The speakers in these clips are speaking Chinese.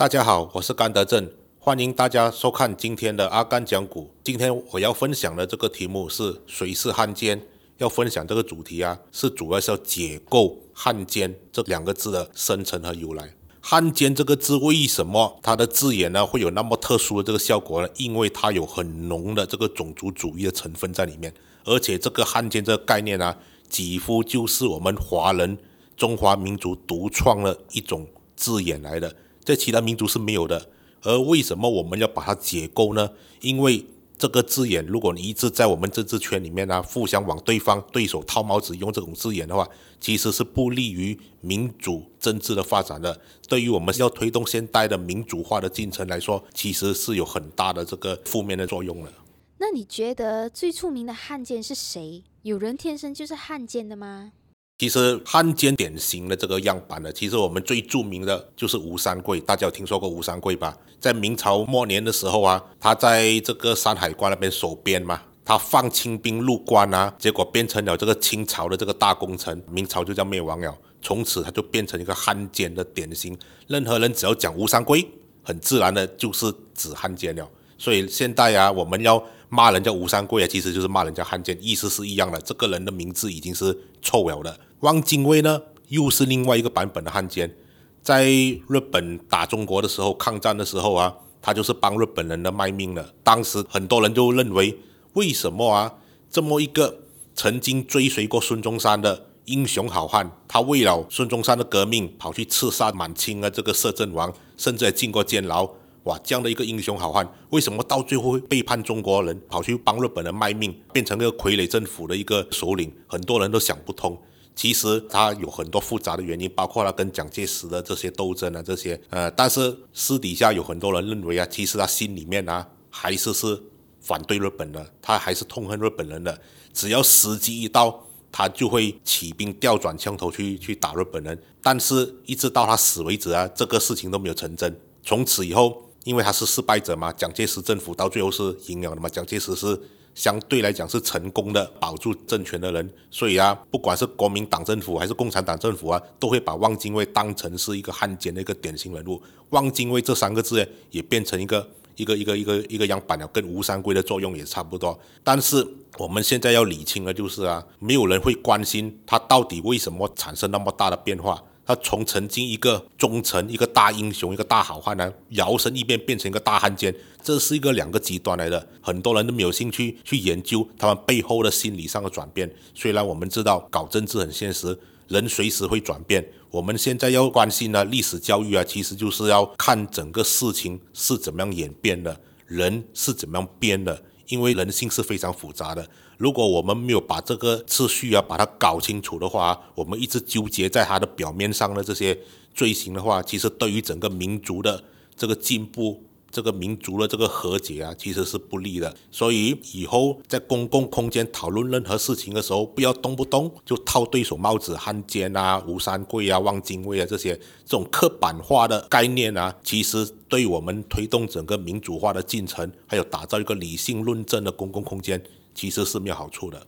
大家好，我是甘德正，欢迎大家收看今天的阿甘讲股。今天我要分享的这个题目是谁是汉奸？要分享这个主题啊，是主要是要解构汉奸这两个字的生成和由来。汉奸这个字为什么它的字眼呢会有那么特殊的这个效果呢？因为它有很浓的这个种族主义的成分在里面，而且这个汉奸这个概念啊，几乎就是我们华人中华民族独创的一种字眼来的。在其他民族是没有的，而为什么我们要把它解构呢？因为这个字眼，如果你一直在我们政治圈里面呢，互相往对方对手套帽子用这种字眼的话，其实是不利于民主政治的发展的。对于我们要推动现代的民主化的进程来说，其实是有很大的这个负面的作用的。那你觉得最出名的汉奸是谁？有人天生就是汉奸的吗？其实汉奸典型的这个样板呢，其实我们最著名的就是吴三桂，大家有听说过吴三桂吧？在明朝末年的时候啊，他在这个山海关那边守边嘛，他放清兵入关啊，结果变成了这个清朝的这个大功臣，明朝就叫灭亡了。从此他就变成一个汉奸的典型，任何人只要讲吴三桂，很自然的就是指汉奸了。所以现在啊，我们要骂人家吴三桂啊，其实就是骂人家汉奸，意思是一样的。这个人的名字已经是臭了的。汪精卫呢，又是另外一个版本的汉奸，在日本打中国的时候，抗战的时候啊，他就是帮日本人的卖命了。当时很多人就认为，为什么啊，这么一个曾经追随过孙中山的英雄好汉，他为了孙中山的革命，跑去刺杀满清啊这个摄政王，甚至还进过监牢。哇，这样的一个英雄好汉，为什么到最后会背叛中国人，跑去帮日本人卖命，变成一个傀儡政府的一个首领？很多人都想不通。其实他有很多复杂的原因，包括他跟蒋介石的这些斗争啊，这些呃，但是私底下有很多人认为啊，其实他心里面啊还是是反对日本的，他还是痛恨日本人的。只要时机一到，他就会起兵调转枪头去去打日本人。但是一直到他死为止啊，这个事情都没有成真。从此以后。因为他是失败者嘛，蒋介石政府到最后是赢了的嘛，蒋介石是相对来讲是成功的保住政权的人，所以啊，不管是国民党政府还是共产党政府啊，都会把汪精卫当成是一个汉奸的一个典型人物。汪精卫这三个字也变成一个一个一个一个一个样板了，跟吴三桂的作用也差不多。但是我们现在要理清的就是啊，没有人会关心他到底为什么产生那么大的变化。他从曾经一个忠臣、一个大英雄、一个大好汉呢，摇身一变变成一个大汉奸，这是一个两个极端来的，很多人都没有兴趣去研究他们背后的心理上的转变。虽然我们知道搞政治很现实，人随时会转变。我们现在要关心的历史教育啊，其实就是要看整个事情是怎么样演变的，人是怎么样变的。因为人性是非常复杂的，如果我们没有把这个秩序啊把它搞清楚的话，我们一直纠结在它的表面上的这些罪行的话，其实对于整个民族的这个进步。这个民族的这个和解啊，其实是不利的。所以以后在公共空间讨论任何事情的时候，不要动不动就套对手帽子，汉奸啊、吴三桂啊、汪精卫啊这些这种刻板化的概念啊，其实对我们推动整个民主化的进程，还有打造一个理性论证的公共空间，其实是没有好处的。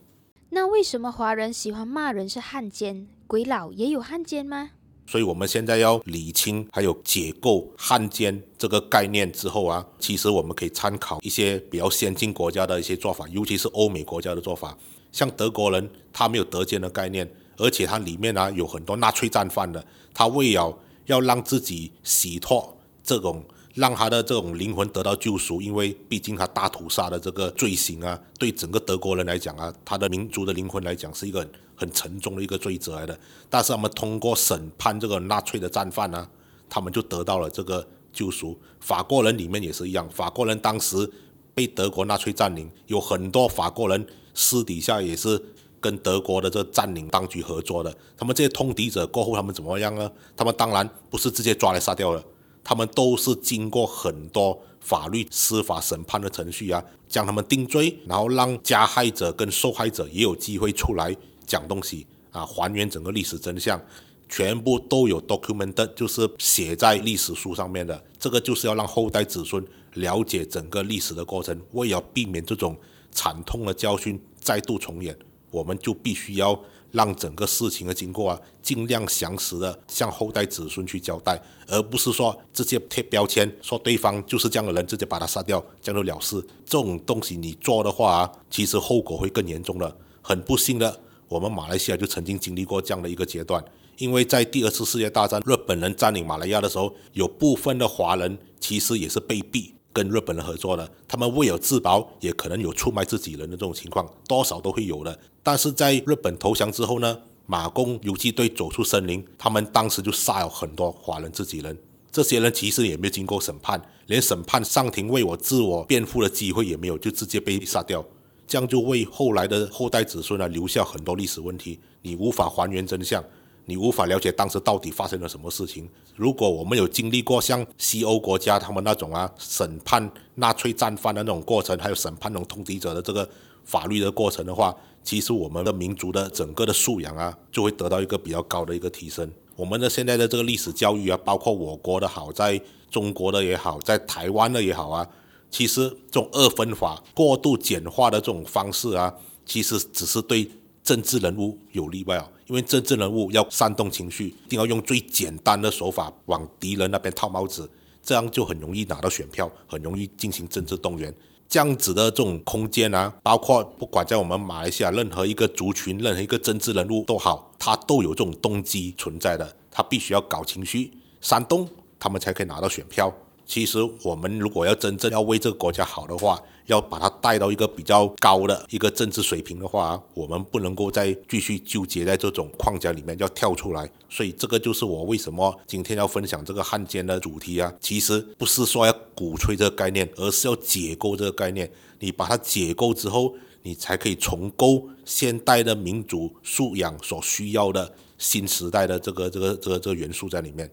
那为什么华人喜欢骂人是汉奸？鬼佬也有汉奸吗？所以，我们现在要理清还有解构汉奸这个概念之后啊，其实我们可以参考一些比较先进国家的一些做法，尤其是欧美国家的做法。像德国人，他没有德奸的概念，而且他里面呢有很多纳粹战犯的，他为了要让自己洗脱这种。让他的这种灵魂得到救赎，因为毕竟他大屠杀的这个罪行啊，对整个德国人来讲啊，他的民族的灵魂来讲是一个很沉重的一个罪责来的。但是他们通过审判这个纳粹的战犯呢，他们就得到了这个救赎。法国人里面也是一样，法国人当时被德国纳粹占领，有很多法国人私底下也是跟德国的这占领当局合作的。他们这些通敌者过后，他们怎么样呢？他们当然不是直接抓来杀掉了。他们都是经过很多法律司法审判的程序啊，将他们定罪，然后让加害者跟受害者也有机会出来讲东西啊，还原整个历史真相，全部都有 document，就是写在历史书上面的。这个就是要让后代子孙了解整个历史的过程，为了避免这种惨痛的教训再度重演，我们就必须要让整个事情的经过啊，尽量详实的向后代子孙去交代，而不是说直接贴标签，说对方就是这样的人，直接把他杀掉，这样就了事。这种东西你做的话啊，其实后果会更严重的。很不幸的，我们马来西亚就曾经经历过这样的一个阶段，因为在第二次世界大战日本人占领马来亚的时候，有部分的华人其实也是被逼。跟日本人合作的，他们为了自保，也可能有出卖自己人的这种情况，多少都会有的。但是在日本投降之后呢，马共游击队走出森林，他们当时就杀了很多华人自己人。这些人其实也没有经过审判，连审判上庭为我自我辩护的机会也没有，就直接被杀掉。这样就为后来的后代子孙呢留下很多历史问题，你无法还原真相。你无法了解当时到底发生了什么事情。如果我们有经历过像西欧国家他们那种啊审判纳粹战犯的那种过程，还有审判那种通敌者的这个法律的过程的话，其实我们的民族的整个的素养啊，就会得到一个比较高的一个提升。我们的现在的这个历史教育啊，包括我国的好，在中国的也好，在台湾的也好啊，其实这种二分法、过度简化的这种方式啊，其实只是对。政治人物有例外哦，因为政治人物要煽动情绪，一定要用最简单的手法往敌人那边套帽子，这样就很容易拿到选票，很容易进行政治动员。这样子的这种空间啊，包括不管在我们马来西亚任何一个族群、任何一个政治人物都好，他都有这种动机存在的，他必须要搞情绪、煽动，他们才可以拿到选票。其实我们如果要真正要为这个国家好的话，要把它带到一个比较高的一个政治水平的话，我们不能够再继续纠结在这种框架里面，要跳出来。所以这个就是我为什么今天要分享这个汉奸的主题啊。其实不是说要鼓吹这个概念，而是要解构这个概念。你把它解构之后，你才可以重构现代的民主素养所需要的新时代的这个这个这个这个元素在里面。